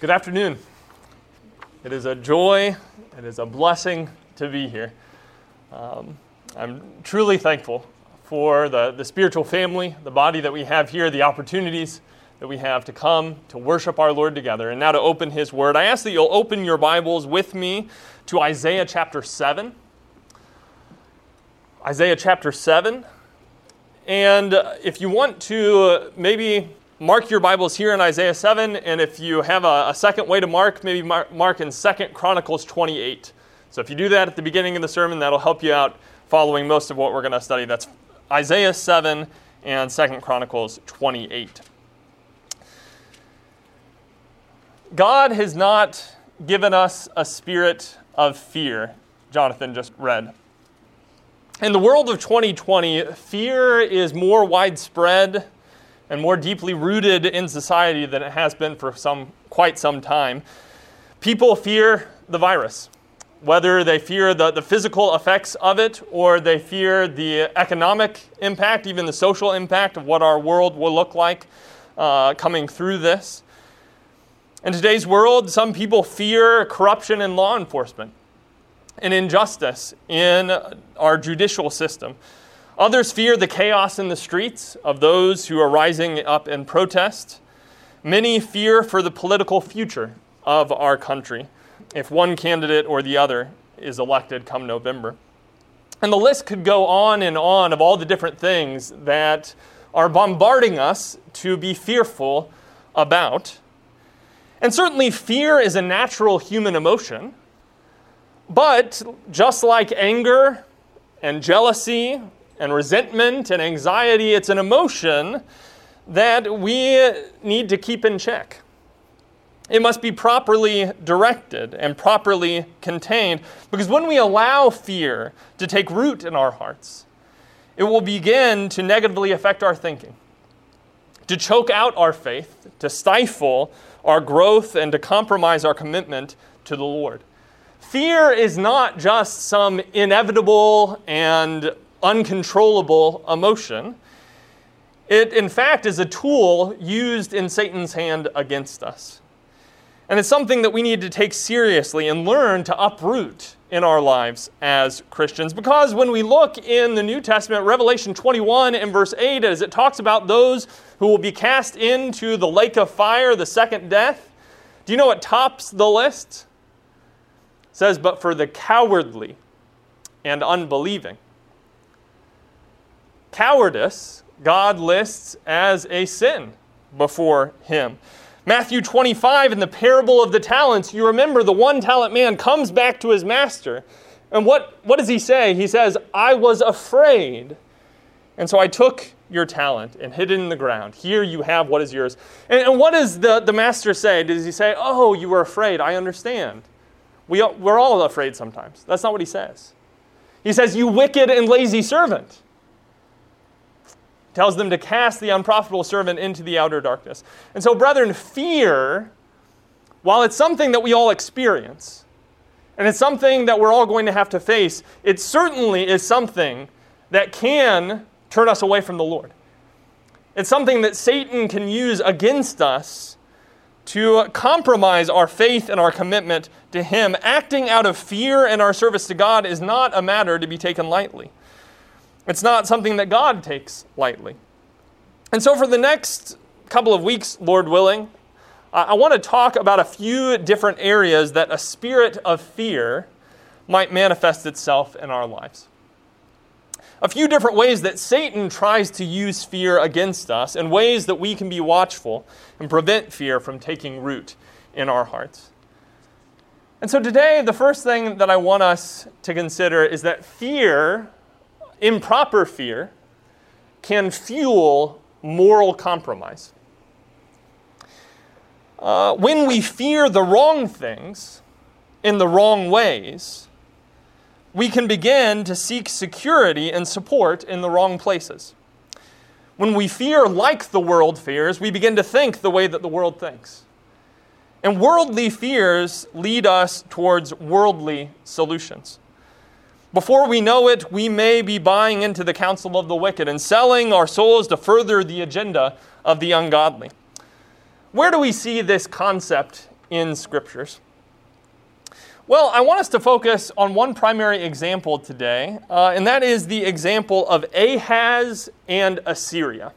Good afternoon. It is a joy, it is a blessing to be here. Um, I'm truly thankful for the, the spiritual family, the body that we have here, the opportunities that we have to come to worship our Lord together, and now to open His Word. I ask that you'll open your Bibles with me to Isaiah chapter 7. Isaiah chapter 7. And if you want to maybe mark your Bibles here in Isaiah 7, and if you have a, a second way to mark, maybe mark, mark in Second Chronicles 28. So if you do that at the beginning of the sermon, that'll help you out following most of what we're going to study. That's Isaiah 7 and Second Chronicles 28. God has not given us a spirit of fear, Jonathan just read. In the world of 2020, fear is more widespread and more deeply rooted in society than it has been for some, quite some time. People fear the virus, whether they fear the, the physical effects of it or they fear the economic impact, even the social impact of what our world will look like uh, coming through this. In today's world, some people fear corruption in law enforcement and injustice in our judicial system. Others fear the chaos in the streets of those who are rising up in protest. Many fear for the political future of our country if one candidate or the other is elected come November. And the list could go on and on of all the different things that are bombarding us to be fearful about. And certainly, fear is a natural human emotion. But just like anger and jealousy and resentment and anxiety, it's an emotion that we need to keep in check. It must be properly directed and properly contained because when we allow fear to take root in our hearts, it will begin to negatively affect our thinking, to choke out our faith, to stifle our growth, and to compromise our commitment to the Lord. Fear is not just some inevitable and uncontrollable emotion. It, in fact, is a tool used in Satan's hand against us. And it's something that we need to take seriously and learn to uproot in our lives as Christians. Because when we look in the New Testament, Revelation 21 and verse 8, as it talks about those who will be cast into the lake of fire, the second death, do you know what tops the list? It says, But for the cowardly and unbelieving. Cowardice, God lists as a sin before Him. Matthew 25, in the parable of the talents, you remember the one talent man comes back to his master. And what, what does he say? He says, I was afraid. And so I took your talent and hid it in the ground. Here you have what is yours. And, and what does the, the master say? Does he say, Oh, you were afraid? I understand. We, we're all afraid sometimes. That's not what he says. He says, You wicked and lazy servant tells them to cast the unprofitable servant into the outer darkness. And so, brethren, fear, while it's something that we all experience, and it's something that we're all going to have to face, it certainly is something that can turn us away from the Lord. It's something that Satan can use against us to compromise our faith and our commitment to Him. Acting out of fear in our service to God is not a matter to be taken lightly. It's not something that God takes lightly. And so, for the next couple of weeks, Lord willing, I want to talk about a few different areas that a spirit of fear might manifest itself in our lives. A few different ways that Satan tries to use fear against us, and ways that we can be watchful and prevent fear from taking root in our hearts. And so, today, the first thing that I want us to consider is that fear improper fear can fuel moral compromise. Uh, when we fear the wrong things in the wrong ways, we can begin to seek security and support in the wrong places. When we fear like the world fears, we begin to think the way that the world thinks. And worldly fears lead us towards worldly solutions. Before we know it, we may be buying into the counsel of the wicked and selling our souls to further the agenda of the ungodly. Where do we see this concept in scriptures? Well, I want us to focus on one primary example today, uh, and that is the example of Ahaz and Assyria.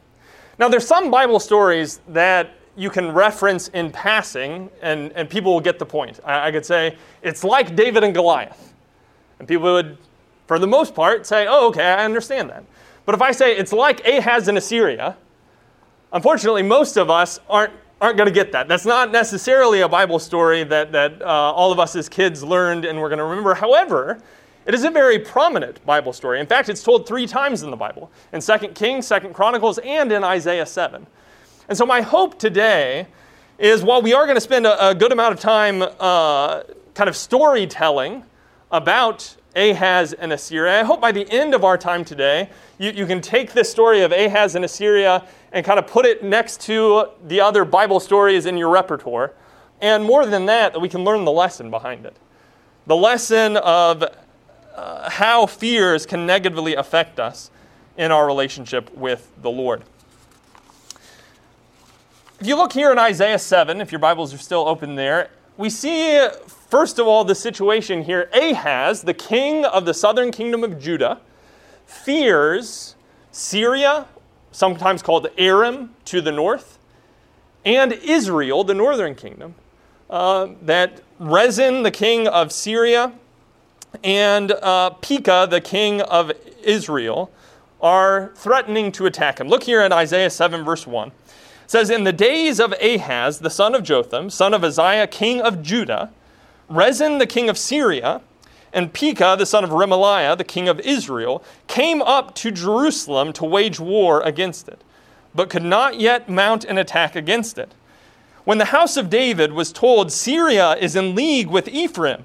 Now, there's some Bible stories that you can reference in passing, and, and people will get the point. I, I could say, it's like David and Goliath. And people would, for the most part, say, oh, okay, I understand that. But if I say it's like Ahaz in Assyria, unfortunately, most of us aren't, aren't going to get that. That's not necessarily a Bible story that, that uh, all of us as kids learned and we're going to remember. However, it is a very prominent Bible story. In fact, it's told three times in the Bible in 2 Kings, 2 Chronicles, and in Isaiah 7. And so, my hope today is while we are going to spend a, a good amount of time uh, kind of storytelling about Ahaz and Assyria, I hope by the end of our time today, you, you can take this story of Ahaz and Assyria and kind of put it next to the other Bible stories in your repertoire. And more than that, that we can learn the lesson behind it. The lesson of uh, how fears can negatively affect us in our relationship with the Lord. If you look here in Isaiah 7, if your Bibles are still open there, we see, first of all, the situation here. Ahaz, the king of the southern kingdom of Judah, fears Syria, sometimes called Aram to the north, and Israel, the northern kingdom. Uh, that Rezin, the king of Syria, and uh, Pekah, the king of Israel, are threatening to attack him. Look here in Isaiah 7, verse 1. It says, In the days of Ahaz, the son of Jotham, son of Uzziah, king of Judah, Rezin, the king of Syria, and Pekah, the son of Remaliah, the king of Israel, came up to Jerusalem to wage war against it, but could not yet mount an attack against it. When the house of David was told Syria is in league with Ephraim,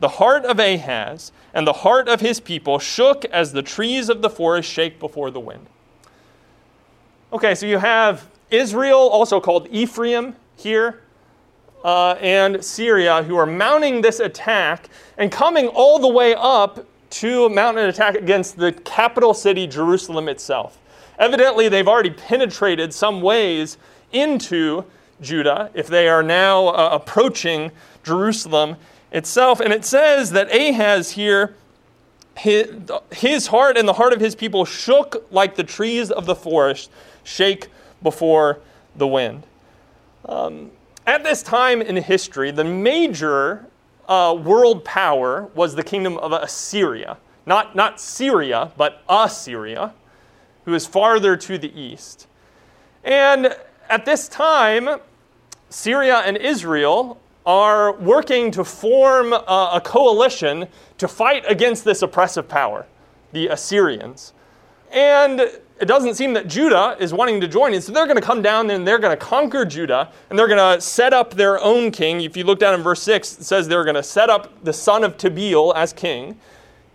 the heart of Ahaz and the heart of his people shook as the trees of the forest shake before the wind. Okay, so you have Israel, also called Ephraim, here, uh, and Syria, who are mounting this attack and coming all the way up to mount an attack against the capital city, Jerusalem itself. Evidently, they've already penetrated some ways into Judah if they are now uh, approaching Jerusalem itself. And it says that Ahaz here, his, heart and the heart of his people shook like the trees of the forest shake before the wind. Um, at this time in history, the major uh, world power was the kingdom of Assyria. Not, not Syria, but Assyria, who is farther to the east. And at this time, Syria and Israel are working to form a, a coalition to fight against this oppressive power, the Assyrians. And it doesn't seem that Judah is wanting to join in. So they're going to come down and they're going to conquer Judah and they're going to set up their own king. If you look down in verse 6, it says they're going to set up the son of Tabeel as king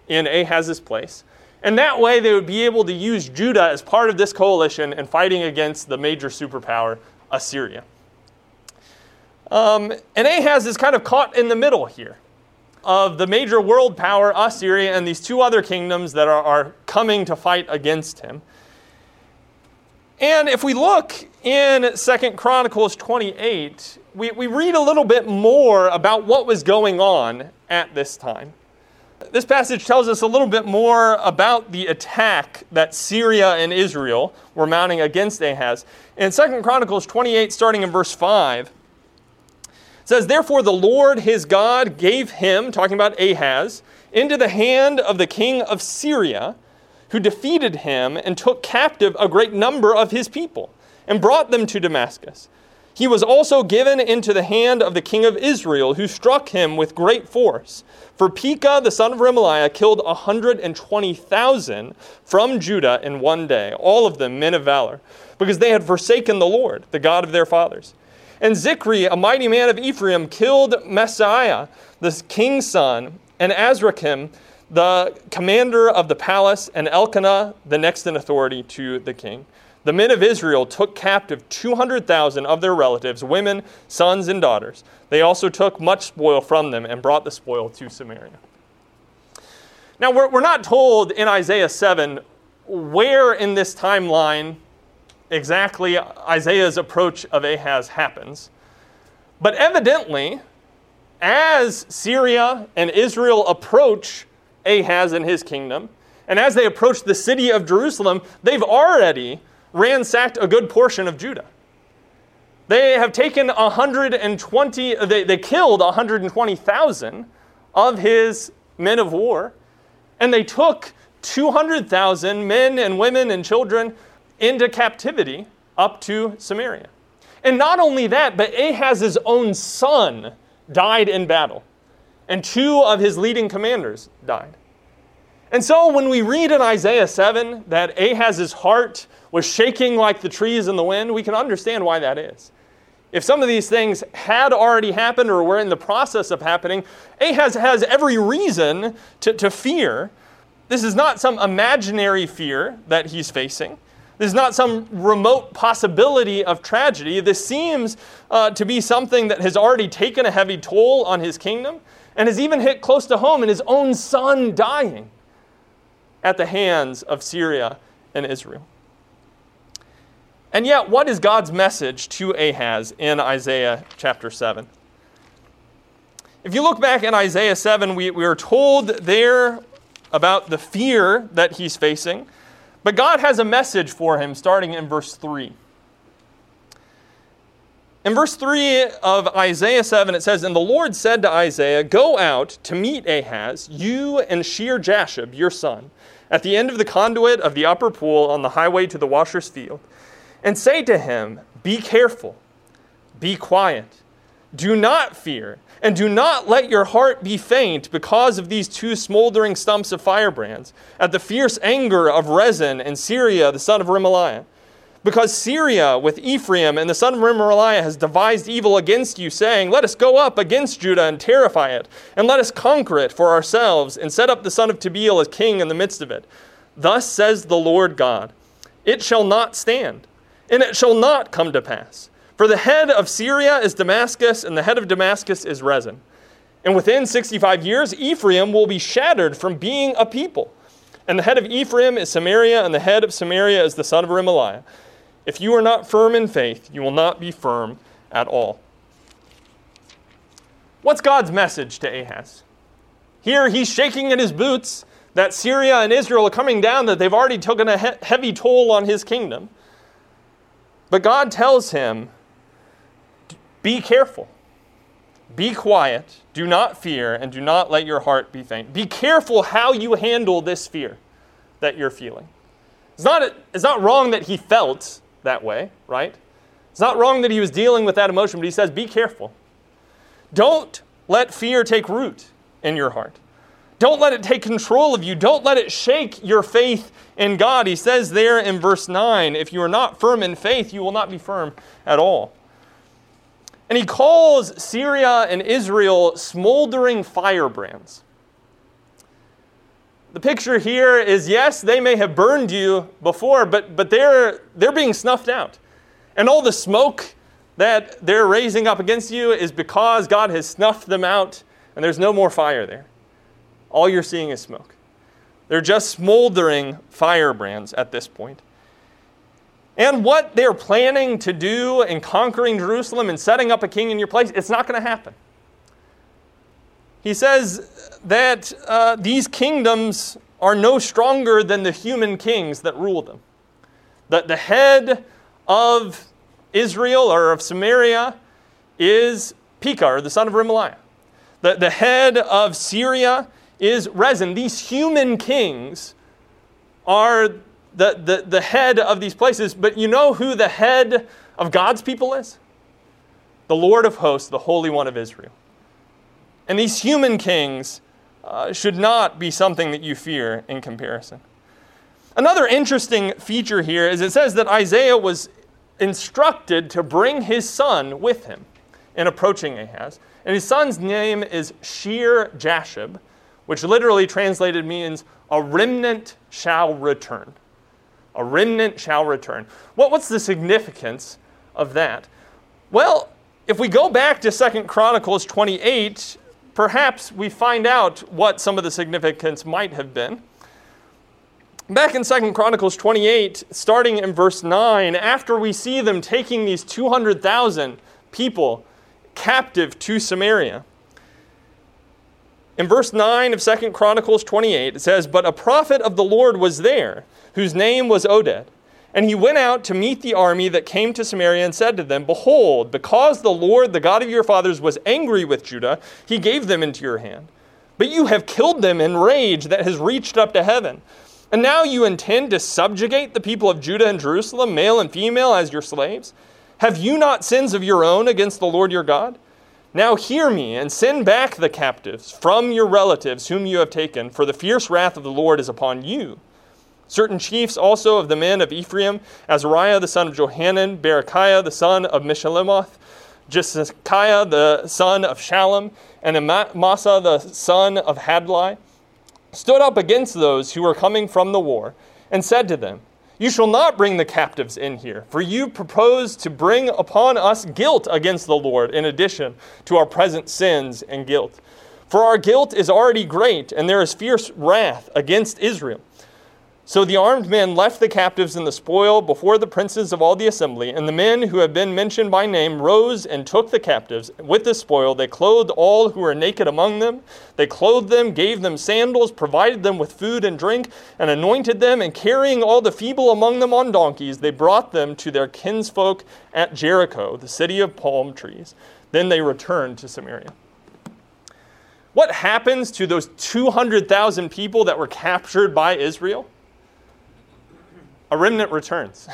in Ahaz's place. And that way they would be able to use Judah as part of this coalition and fighting against the major superpower, Assyria. Um, and Ahaz is kind of caught in the middle here of the major world power, Assyria, and these two other kingdoms that are, are coming to fight against him. And if we look in Second Chronicles 28, we, we read a little bit more about what was going on at this time. This passage tells us a little bit more about the attack that Syria and Israel were mounting against Ahaz. In Second Chronicles 28, starting in verse 5, it says, Therefore the Lord his God gave him, talking about Ahaz, into the hand of the king of Syria who defeated him and took captive a great number of his people and brought them to Damascus. He was also given into the hand of the king of Israel, who struck him with great force. For Pekah, the son of Remaliah, killed a 120,000 from Judah in one day, all of them men of valor, because they had forsaken the Lord, the God of their fathers. And Zichri, a mighty man of Ephraim, killed Maaseiah, the king's son, and Azrikam, the commander of the palace, and Elkanah, the next in authority to the king. The men of Israel took captive 200,000 of their relatives, women, sons, and daughters. They also took much spoil from them and brought the spoil to Samaria. Now, we're, we're not told in Isaiah 7 where in this timeline exactly Isaiah's approach of Ahaz happens. But evidently, as Syria and Israel approach Ahaz and his kingdom, and as they approached the city of Jerusalem, they've already ransacked a good portion of Judah. They have taken 120, they, they killed 120,000 of his men of war, and they took 200,000 men and women and children into captivity up to Samaria. And not only that, but Ahaz's own son died in battle, and two of his leading commanders died. And so when we read in Isaiah 7 that Ahaz's heart was shaking like the trees in the wind, we can understand why that is. If some of these things had already happened or were in the process of happening, Ahaz has every reason to, to fear. This is not some imaginary fear that he's facing. This is not some remote possibility of tragedy. This seems uh, to be something that has already taken a heavy toll on his kingdom and has even hit close to home in his own son dying at the hands of Syria and Israel. And yet, what is God's message to Ahaz in Isaiah chapter 7? If you look back in Isaiah 7, we, we are told there about the fear that he's facing, but God has a message for him starting in verse 3. In verse 3 of Isaiah 7, it says, And the Lord said to Isaiah, Go out to meet Ahaz, you and Shear Jashub, your son at the end of the conduit of the upper pool on the highway to the washer's field, and say to him, Be careful, be quiet, do not fear, and do not let your heart be faint because of these two smoldering stumps of firebrands, at the fierce anger of Rezin and Syria, the son of Remaliah. Because Syria with Ephraim and the son of Remaliah has devised evil against you, saying, Let us go up against Judah and terrify it, and let us conquer it for ourselves, and set up the son of Tabeel as king in the midst of it. Thus says the Lord God It shall not stand, and it shall not come to pass. For the head of Syria is Damascus, and the head of Damascus is Rezin. And within 65 years, Ephraim will be shattered from being a people. And the head of Ephraim is Samaria, and the head of Samaria is the son of Remaliah. If you are not firm in faith, you will not be firm at all. What's God's message to Ahaz? Here he's shaking in his boots that Syria and Israel are coming down, that they've already taken a he- heavy toll on his kingdom. But God tells him, be careful, be quiet, do not fear, and do not let your heart be faint. Be careful how you handle this fear that you're feeling. It's not, it's not wrong that he felt that way, right? It's not wrong that he was dealing with that emotion, but he says, be careful. Don't let fear take root in your heart. Don't let it take control of you. Don't let it shake your faith in God. He says there in verse 9 if you are not firm in faith, you will not be firm at all. And he calls Syria and Israel smoldering firebrands. The picture here is yes, they may have burned you before, but, but they're, they're being snuffed out. And all the smoke that they're raising up against you is because God has snuffed them out and there's no more fire there. All you're seeing is smoke. They're just smoldering firebrands at this point. And what they're planning to do in conquering Jerusalem and setting up a king in your place, it's not going to happen he says that uh, these kingdoms are no stronger than the human kings that rule them. That the head of Israel or of Samaria is Pekah, the son of Remaliah. The, the head of Syria is Rezin. These human kings are the, the, the head of these places, but you know who the head of God's people is? The Lord of hosts, the Holy One of Israel. And these human kings uh, should not be something that you fear in comparison. Another interesting feature here is it says that Isaiah was instructed to bring his son with him in approaching Ahaz. And his son's name is Shear Jashub, which literally translated means a remnant shall return. A remnant shall return. What, what's the significance of that? Well, if we go back to Second Chronicles 28, perhaps we find out what some of the significance might have been. Back in Second Chronicles 28, starting in verse 9, after we see them taking these 200,000 people captive to Samaria. In verse 9 of 2 Chronicles 28, it says, But a prophet of the Lord was there, whose name was Oded. And he went out to meet the army that came to Samaria and said to them, Behold, because the Lord, the God of your fathers, was angry with Judah, he gave them into your hand. But you have killed them in rage that has reached up to heaven. And now you intend to subjugate the people of Judah and Jerusalem, male and female, as your slaves? Have you not sins of your own against the Lord your God? Now hear me and send back the captives from your relatives whom you have taken, for the fierce wrath of the Lord is upon you. Certain chiefs also of the men of Ephraim, Azariah the son of Johanan, Berechiah the son of Meshillemoth, Jehizkiah the son of Shallum, and Amasa the son of Hadlai, stood up against those who were coming from the war, and said to them, You shall not bring the captives in here, for you propose to bring upon us guilt against the Lord, in addition to our present sins and guilt. For our guilt is already great, and there is fierce wrath against Israel. So the armed men left the captives and the spoil before the princes of all the assembly, and the men who have been mentioned by name rose and took the captives. With the spoil, they clothed all who were naked among them. They clothed them, gave them sandals, provided them with food and drink, and anointed them. And carrying all the feeble among them on donkeys, they brought them to their kinsfolk at Jericho, the city of palm trees. Then they returned to Samaria. What happens to those 200,000 people that were captured by Israel? A remnant returns.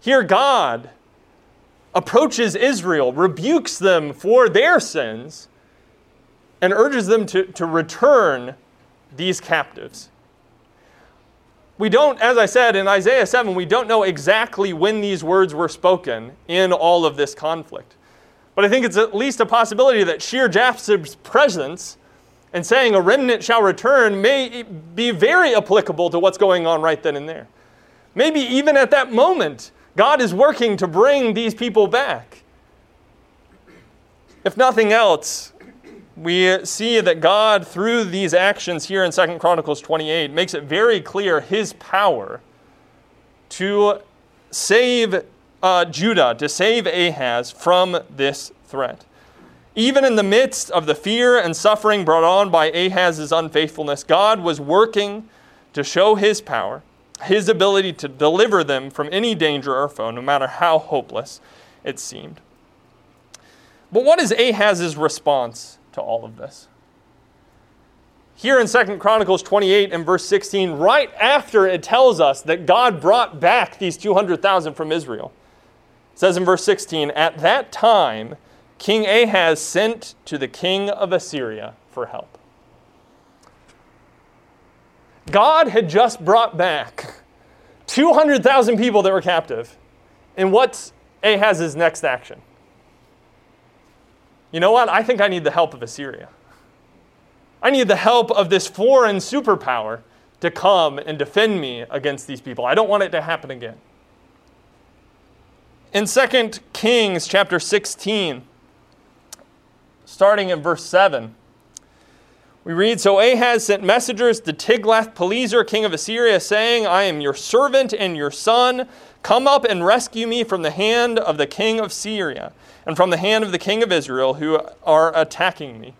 Here, God approaches Israel, rebukes them for their sins, and urges them to, to return these captives. We don't, as I said in Isaiah 7, we don't know exactly when these words were spoken in all of this conflict. But I think it's at least a possibility that Shear Jashub's presence and saying a remnant shall return may be very applicable to what's going on right then and there. Maybe even at that moment, God is working to bring these people back. If nothing else, we see that God, through these actions here in 2 Chronicles 28, makes it very clear his power to save uh, Judah, to save Ahaz from this threat. Even in the midst of the fear and suffering brought on by Ahaz's unfaithfulness, God was working to show his power, his ability to deliver them from any danger or foe, no matter how hopeless it seemed. But what is Ahaz's response to all of this? Here in 2 Chronicles 28 and verse 16, right after it tells us that God brought back these 200,000 from Israel, says in verse 16, At that time, King Ahaz sent to the king of Assyria for help. God had just brought back 200,000 people that were captive. And what's Ahaz's next action? You know what? I think I need the help of Assyria. I need the help of this foreign superpower to come and defend me against these people. I don't want it to happen again. In 2 Kings chapter 16, starting in verse 7, we read So Ahaz sent messengers to Tiglath-Pileser, king of Assyria, saying, I am your servant and your son. Come up and rescue me from the hand of the king of Syria and from the hand of the king of Israel who are attacking me.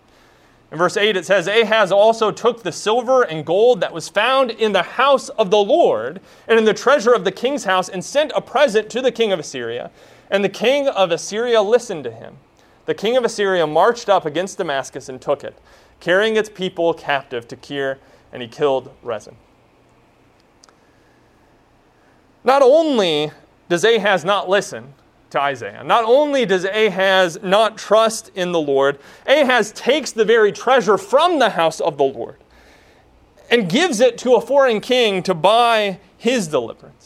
In verse 8 it says, Ahaz also took the silver and gold that was found in the house of the Lord and in the treasure of the king's house and sent a present to the king of Assyria. And the king of Assyria listened to him. The king of Assyria marched up against Damascus and took it, carrying its people captive to Kir, and he killed Rezin. Not only does Ahaz not listen to Isaiah, not only does Ahaz not trust in the Lord, Ahaz takes the very treasure from the house of the Lord and gives it to a foreign king to buy his deliverance.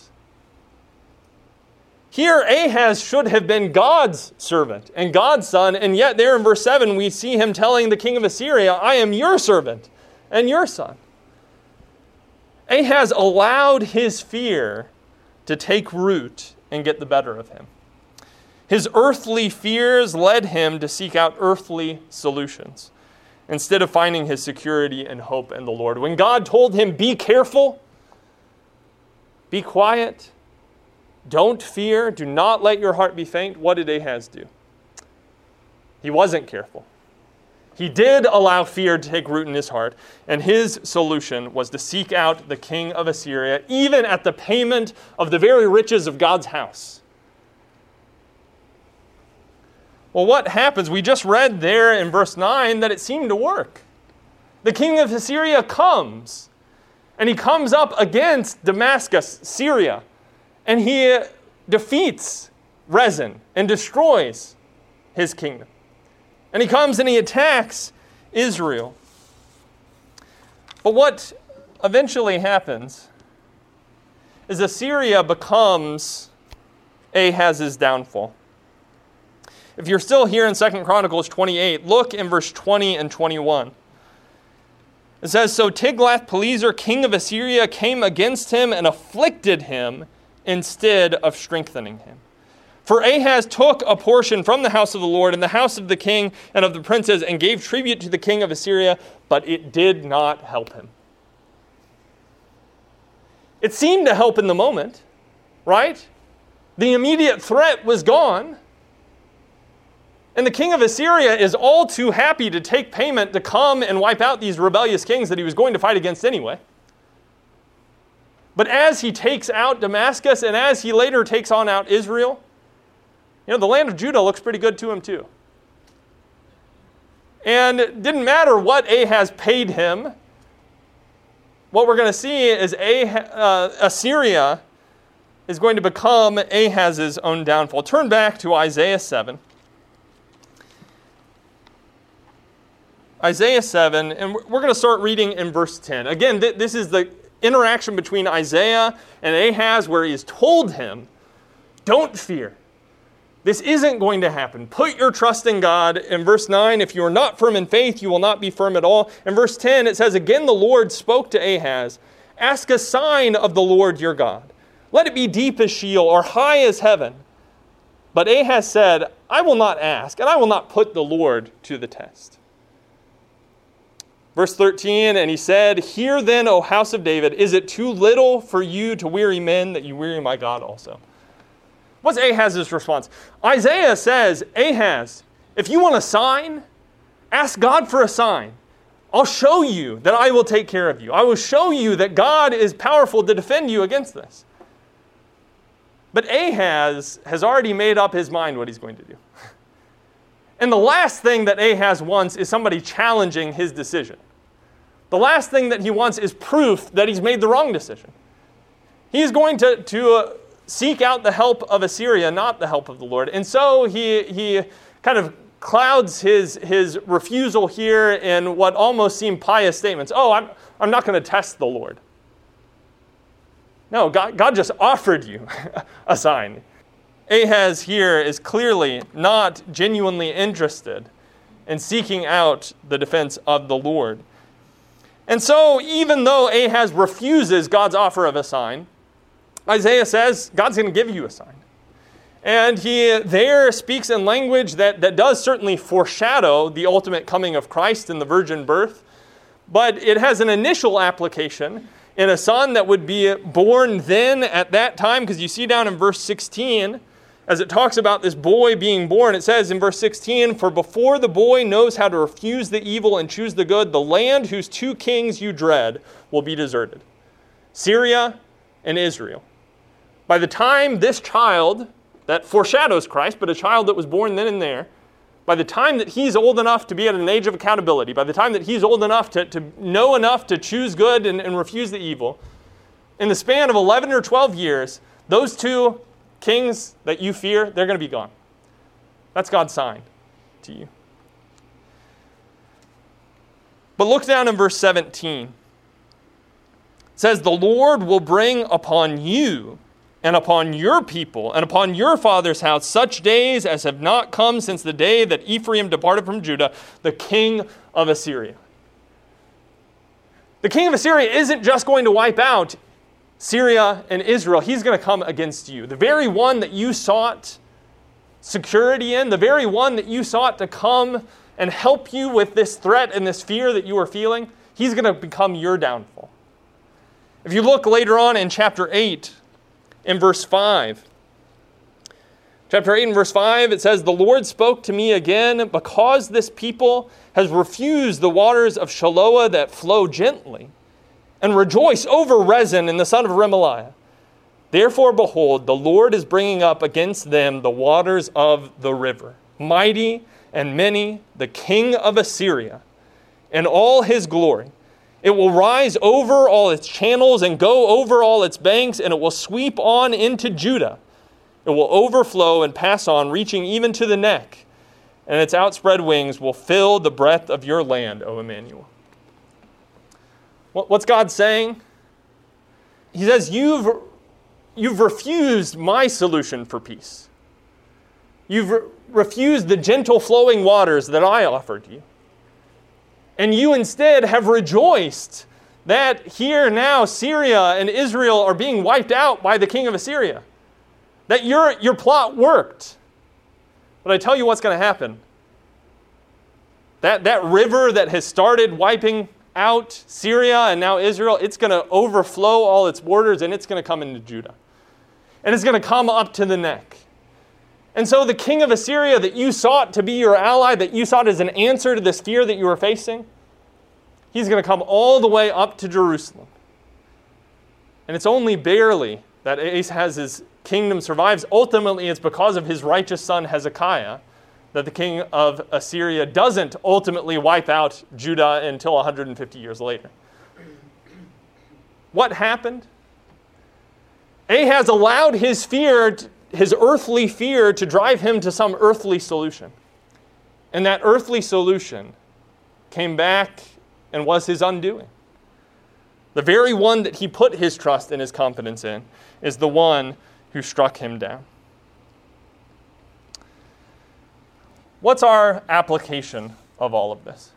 Here, Ahaz should have been God's servant and God's son, and yet, there in verse 7, we see him telling the king of Assyria, I am your servant and your son. Ahaz allowed his fear to take root and get the better of him. His earthly fears led him to seek out earthly solutions instead of finding his security and hope in the Lord. When God told him, Be careful, be quiet, don't fear. Do not let your heart be faint. What did Ahaz do? He wasn't careful. He did allow fear to take root in his heart, and his solution was to seek out the king of Assyria, even at the payment of the very riches of God's house. Well, what happens? We just read there in verse 9 that it seemed to work. The king of Assyria comes, and he comes up against Damascus, Syria, and he defeats Rezin and destroys his kingdom. And he comes and he attacks Israel. But what eventually happens is Assyria becomes Ahaz's downfall. If you're still here in 2 Chronicles 28, look in verse 20 and 21. It says, So Tiglath-Pileser, king of Assyria, came against him and afflicted him instead of strengthening him. For Ahaz took a portion from the house of the Lord and the house of the king and of the princes and gave tribute to the king of Assyria, but it did not help him. It seemed to help in the moment, right? The immediate threat was gone. And the king of Assyria is all too happy to take payment to come and wipe out these rebellious kings that he was going to fight against anyway. But as he takes out Damascus and as he later takes on out Israel, you know, the land of Judah looks pretty good to him too. And it didn't matter what Ahaz paid him. What we're going to see is uh, Assyria is going to become Ahaz's own downfall. Turn back to Isaiah 7. Isaiah 7, and we're going to start reading in verse 10. Again, this is the interaction between Isaiah and Ahaz where he has told him, Don't fear. This isn't going to happen. Put your trust in God. In verse 9, if you are not firm in faith, you will not be firm at all. In verse 10, it says, Again, the Lord spoke to Ahaz Ask a sign of the Lord your God. Let it be deep as Sheol or high as heaven. But Ahaz said, I will not ask, and I will not put the Lord to the test. Verse 13, and he said, Hear then, O house of David, is it too little for you to weary men that you weary my God also? What's Ahaz's response? Isaiah says, Ahaz, if you want a sign, ask God for a sign. I'll show you that I will take care of you. I will show you that God is powerful to defend you against this. But Ahaz has already made up his mind what he's going to do. And the last thing that Ahaz wants is somebody challenging his decision. The last thing that he wants is proof that he's made the wrong decision. He's going to, to uh, seek out the help of Assyria, not the help of the Lord. And so he, he kind of clouds his, his refusal here in what almost seem pious statements. Oh, I'm, I'm not going to test the Lord. No, God, God just offered you a sign. Ahaz here is clearly not genuinely interested in seeking out the defense of the Lord. And so, even though Ahaz refuses God's offer of a sign, Isaiah says, God's going to give you a sign. And he there speaks in language that, that does certainly foreshadow the ultimate coming of Christ in the virgin birth, but it has an initial application in a son that would be born then at that time, because you see down in verse 16, as it talks about this boy being born, it says in verse 16, For before the boy knows how to refuse the evil and choose the good, the land whose two kings you dread will be deserted Syria and Israel. By the time this child, that foreshadows Christ, but a child that was born then and there, by the time that he's old enough to be at an age of accountability, by the time that he's old enough to, to know enough to choose good and, and refuse the evil, in the span of 11 or 12 years, those two kings that you fear, they're going to be gone. That's God's sign to you. But look down in verse 17. It says, The Lord will bring upon you and upon your people and upon your father's house such days as have not come since the day that Ephraim departed from Judah, the king of Assyria. The king of Assyria isn't just going to wipe out Syria and Israel, he's going to come against you. The very one that you sought security in, the very one that you sought to come and help you with this threat and this fear that you were feeling, he's going to become your downfall. If you look later on in chapter 8, in verse 5, Chapter 8 and verse 5, it says, The Lord spoke to me again, because this people has refused the waters of Shiloah that flow gently, and rejoice over Rezin and the son of Remaliah. Therefore, behold, the Lord is bringing up against them the waters of the river, mighty and many, the king of Assyria, and all his glory. It will rise over all its channels and go over all its banks, and it will sweep on into Judah it will overflow and pass on, reaching even to the neck, and its outspread wings will fill the breadth of your land, O Emmanuel. What's God saying? He says, You've, you've refused my solution for peace. You've re- refused the gentle flowing waters that I offered you. And you instead have rejoiced that here now Syria and Israel are being wiped out by the king of Assyria that your, your plot worked. But I tell you what's going to happen. That, that river that has started wiping out Syria and now Israel, it's going to overflow all its borders and it's going to come into Judah. And it's going to come up to the neck. And so the king of Assyria that you sought to be your ally, that you sought as an answer to this fear that you were facing, he's going to come all the way up to Jerusalem. And it's only barely that Ahaz's kingdom survives, ultimately it's because of his righteous son Hezekiah that the king of Assyria doesn't ultimately wipe out Judah until 150 years later. What happened? Ahaz allowed his fear, his earthly fear, to drive him to some earthly solution. And that earthly solution came back and was his undoing. The very one that he put his trust and his confidence in is the one who struck him down. What's our application of all of this?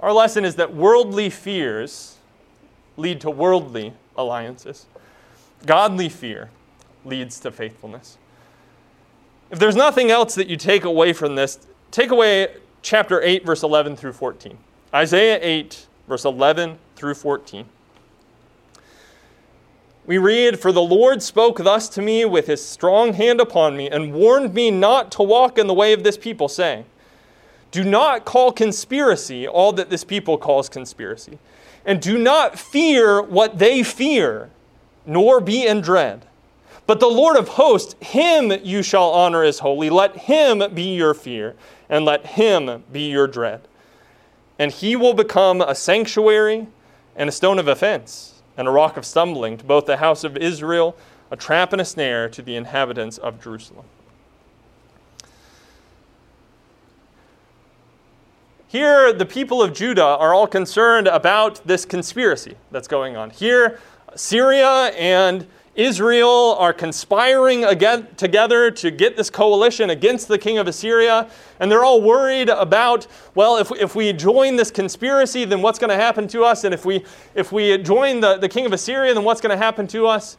Our lesson is that worldly fears lead to worldly alliances. Godly fear leads to faithfulness. If there's nothing else that you take away from this, take away chapter 8, verse 11 through 14. Isaiah 8, verse 11 through 14. We read, For the Lord spoke thus to me with his strong hand upon me, and warned me not to walk in the way of this people, saying, Do not call conspiracy all that this people calls conspiracy, and do not fear what they fear, nor be in dread. But the Lord of hosts, him you shall honor as holy. Let him be your fear, and let him be your dread. And he will become a sanctuary and a stone of offense and a rock of stumbling to both the house of Israel, a trap and a snare to the inhabitants of Jerusalem. Here, the people of Judah are all concerned about this conspiracy that's going on. Here, Syria and Israel are conspiring again, together to get this coalition against the king of Assyria. And they're all worried about, well, if, if we join this conspiracy, then what's going to happen to us? And if we, if we join the, the king of Assyria, then what's going to happen to us?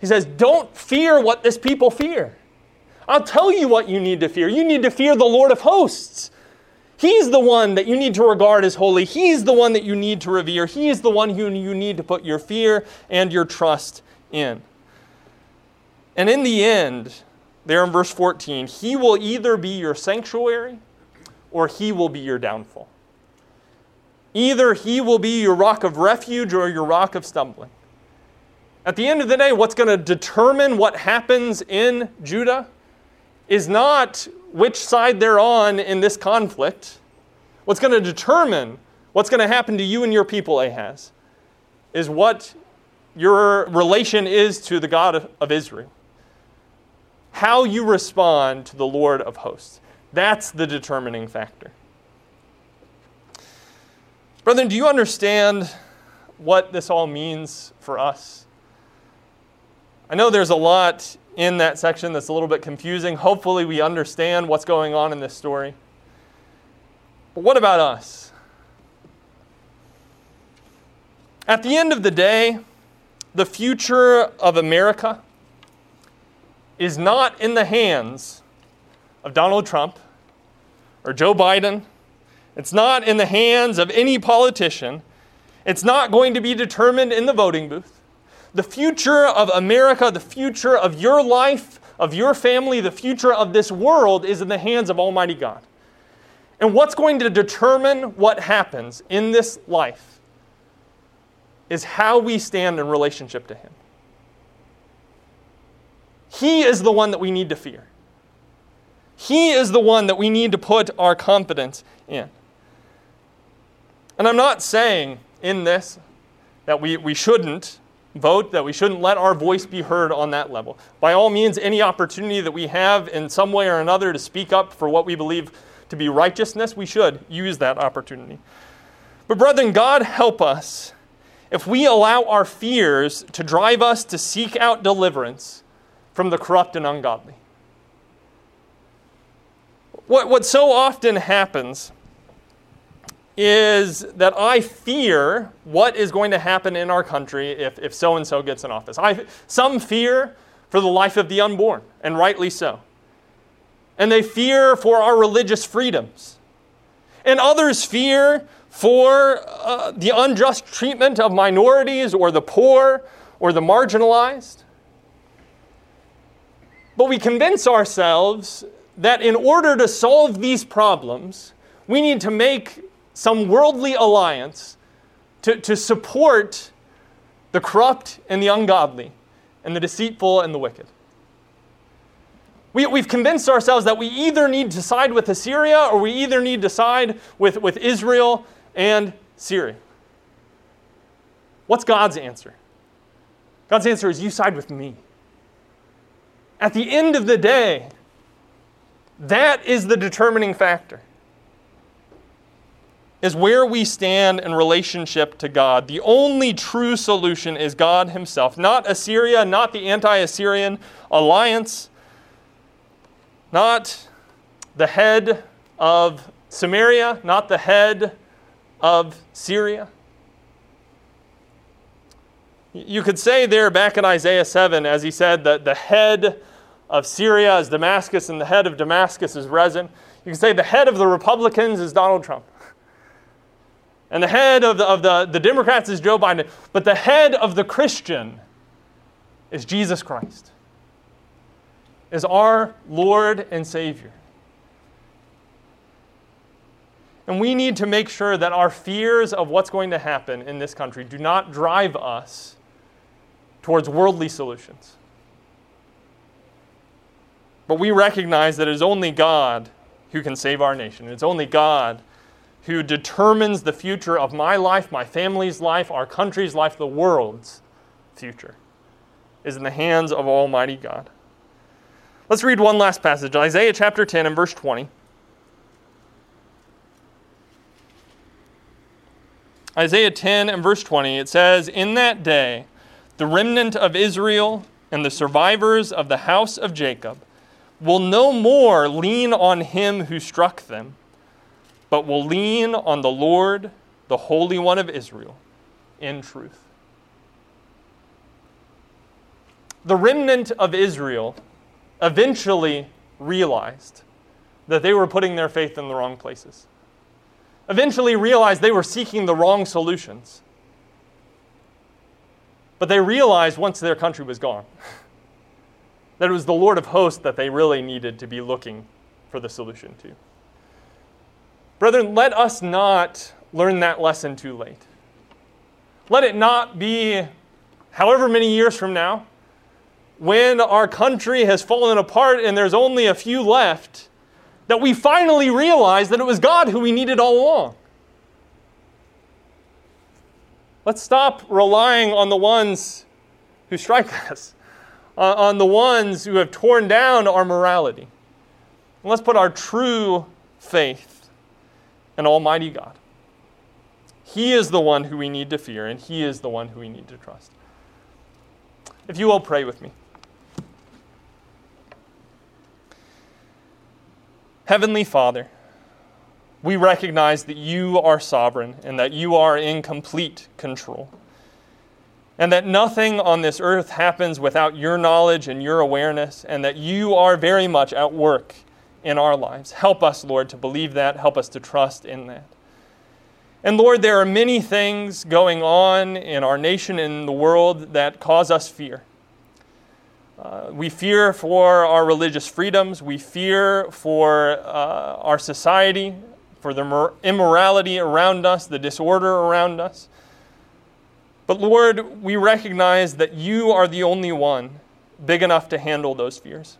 He says, Don't fear what this people fear. I'll tell you what you need to fear. You need to fear the Lord of hosts. He's the one that you need to regard as holy. He's the one that you need to revere. He's the one who you need to put your fear and your trust in. And in the end, there in verse 14, he will either be your sanctuary or he will be your downfall. Either he will be your rock of refuge or your rock of stumbling. At the end of the day, what's going to determine what happens in Judah is not which side they're on in this conflict. What's going to determine what's going to happen to you and your people, Ahaz, is what your relation is to the God of Israel. How you respond to the Lord of hosts. That's the determining factor. Brethren, do you understand what this all means for us? I know there's a lot in that section that's a little bit confusing. Hopefully, we understand what's going on in this story. But what about us? At the end of the day, the future of America is not in the hands of Donald Trump or Joe Biden. It's not in the hands of any politician. It's not going to be determined in the voting booth. The future of America, the future of your life, of your family, the future of this world is in the hands of Almighty God. And what's going to determine what happens in this life is how we stand in relationship to Him. He is the one that we need to fear. He is the one that we need to put our confidence in. And I'm not saying in this that we, we shouldn't vote, that we shouldn't let our voice be heard on that level. By all means, any opportunity that we have in some way or another to speak up for what we believe to be righteousness, we should use that opportunity. But, brethren, God help us if we allow our fears to drive us to seek out deliverance from the corrupt and ungodly. What, what so often happens is that I fear what is going to happen in our country if, if so and so gets in office. I, some fear for the life of the unborn, and rightly so. And they fear for our religious freedoms. And others fear for uh, the unjust treatment of minorities or the poor or the marginalized. But we convince ourselves that in order to solve these problems, we need to make some worldly alliance to, to support the corrupt and the ungodly, and the deceitful and the wicked. We, we've convinced ourselves that we either need to side with Assyria or we either need to side with, with Israel and Syria. What's God's answer? God's answer is you side with me. At the end of the day, that is the determining factor is where we stand in relationship to God. The only true solution is God Himself, not Assyria, not the anti Assyrian alliance, not the head of Samaria, not the head of Syria. You could say there back in Isaiah 7, as he said that the head of Syria is Damascus and the head of Damascus is Rezin. You can say the head of the Republicans is Donald Trump. And the head of, the, of the, the Democrats is Joe Biden. But the head of the Christian is Jesus Christ, is our Lord and Savior. And we need to make sure that our fears of what's going to happen in this country do not drive us towards worldly solutions. But we recognize that it is only God who can save our nation. It's only God who determines the future of my life, my family's life, our country's life, the world's future, is in the hands of Almighty God. Let's read one last passage Isaiah chapter 10 and verse 20. Isaiah 10 and verse 20, it says, In that day, the remnant of Israel and the survivors of the house of Jacob will no more lean on him who struck them but will lean on the Lord, the Holy One of Israel, in truth. The remnant of Israel eventually realized that they were putting their faith in the wrong places. Eventually realized they were seeking the wrong solutions. But they realized once their country was gone that it was the Lord of hosts that they really needed to be looking for the solution to. Brethren, let us not learn that lesson too late. Let it not be however many years from now, when our country has fallen apart and there's only a few left, that we finally realize that it was God who we needed all along. Let's stop relying on the ones who strike us, on the ones who have torn down our morality. And let's put our true faith in almighty God. He is the one who we need to fear, and He is the one who we need to trust. If you will pray with me. Heavenly Father, we recognize that you are sovereign and that you are in complete control. And that nothing on this earth happens without your knowledge and your awareness, and that you are very much at work in our lives. Help us, Lord, to believe that. Help us to trust in that. And Lord, there are many things going on in our nation and in the world that cause us fear. Uh, we fear for our religious freedoms. We fear for uh, our society, for the immorality around us, the disorder around us. But Lord, we recognize that you are the only one big enough to handle those fears.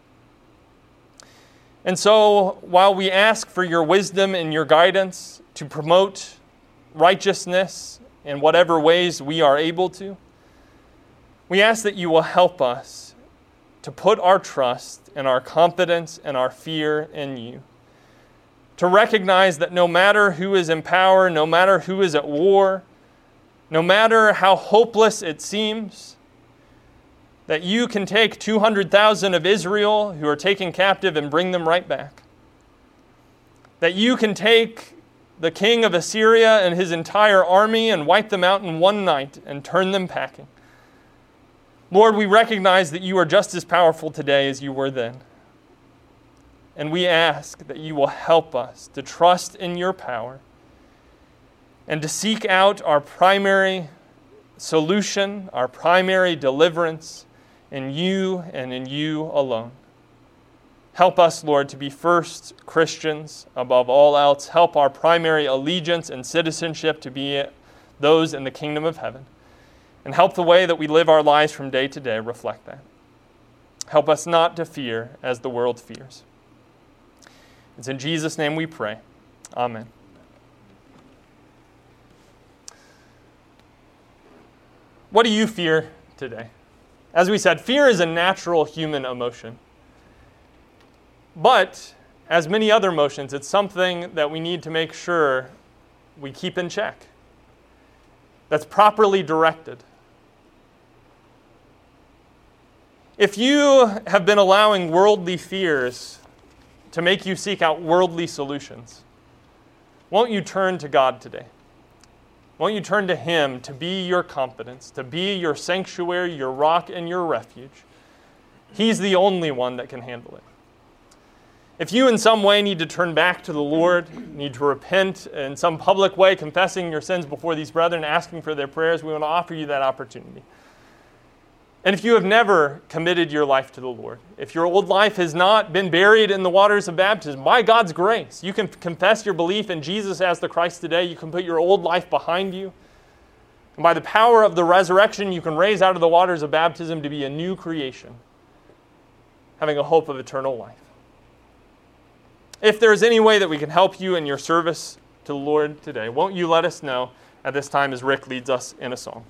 And so, while we ask for your wisdom and your guidance to promote righteousness in whatever ways we are able to, we ask that you will help us to put our trust and our confidence and our fear in you. To recognize that no matter who is in power, no matter who is at war, no matter how hopeless it seems, that you can take 200,000 of Israel who are taken captive and bring them right back. That you can take the king of Assyria and his entire army and wipe them out in one night and turn them packing. Lord, we recognize that you are just as powerful today as you were then. And we ask that you will help us to trust in your power and to seek out our primary solution, our primary deliverance in you and in you alone. Help us, Lord, to be first Christians above all else. Help our primary allegiance and citizenship to be those in the kingdom of heaven. And help the way that we live our lives from day to day reflect that. Help us not to fear as the world fears. It's in Jesus' name we pray. Amen. What do you fear today? As we said, fear is a natural human emotion. But, as many other emotions, it's something that we need to make sure we keep in check, that's properly directed. If you have been allowing worldly fears to make you seek out worldly solutions, won't you turn to God today? Won't you turn to Him to be your confidence, to be your sanctuary, your rock, and your refuge? He's the only one that can handle it. If you in some way need to turn back to the Lord, need to repent in some public way, confessing your sins before these brethren, asking for their prayers, we want to offer you that opportunity. And if you have never committed your life to the Lord, if your old life has not been buried in the waters of baptism, by God's grace, you can confess your belief in Jesus as the Christ today. You can put your old life behind you. And by the power of the resurrection, you can raise out of the waters of baptism to be a new creation, having a hope of eternal life. If there is any way that we can help you in your service to the Lord today, won't you let us know at this time as Rick leads us in a song?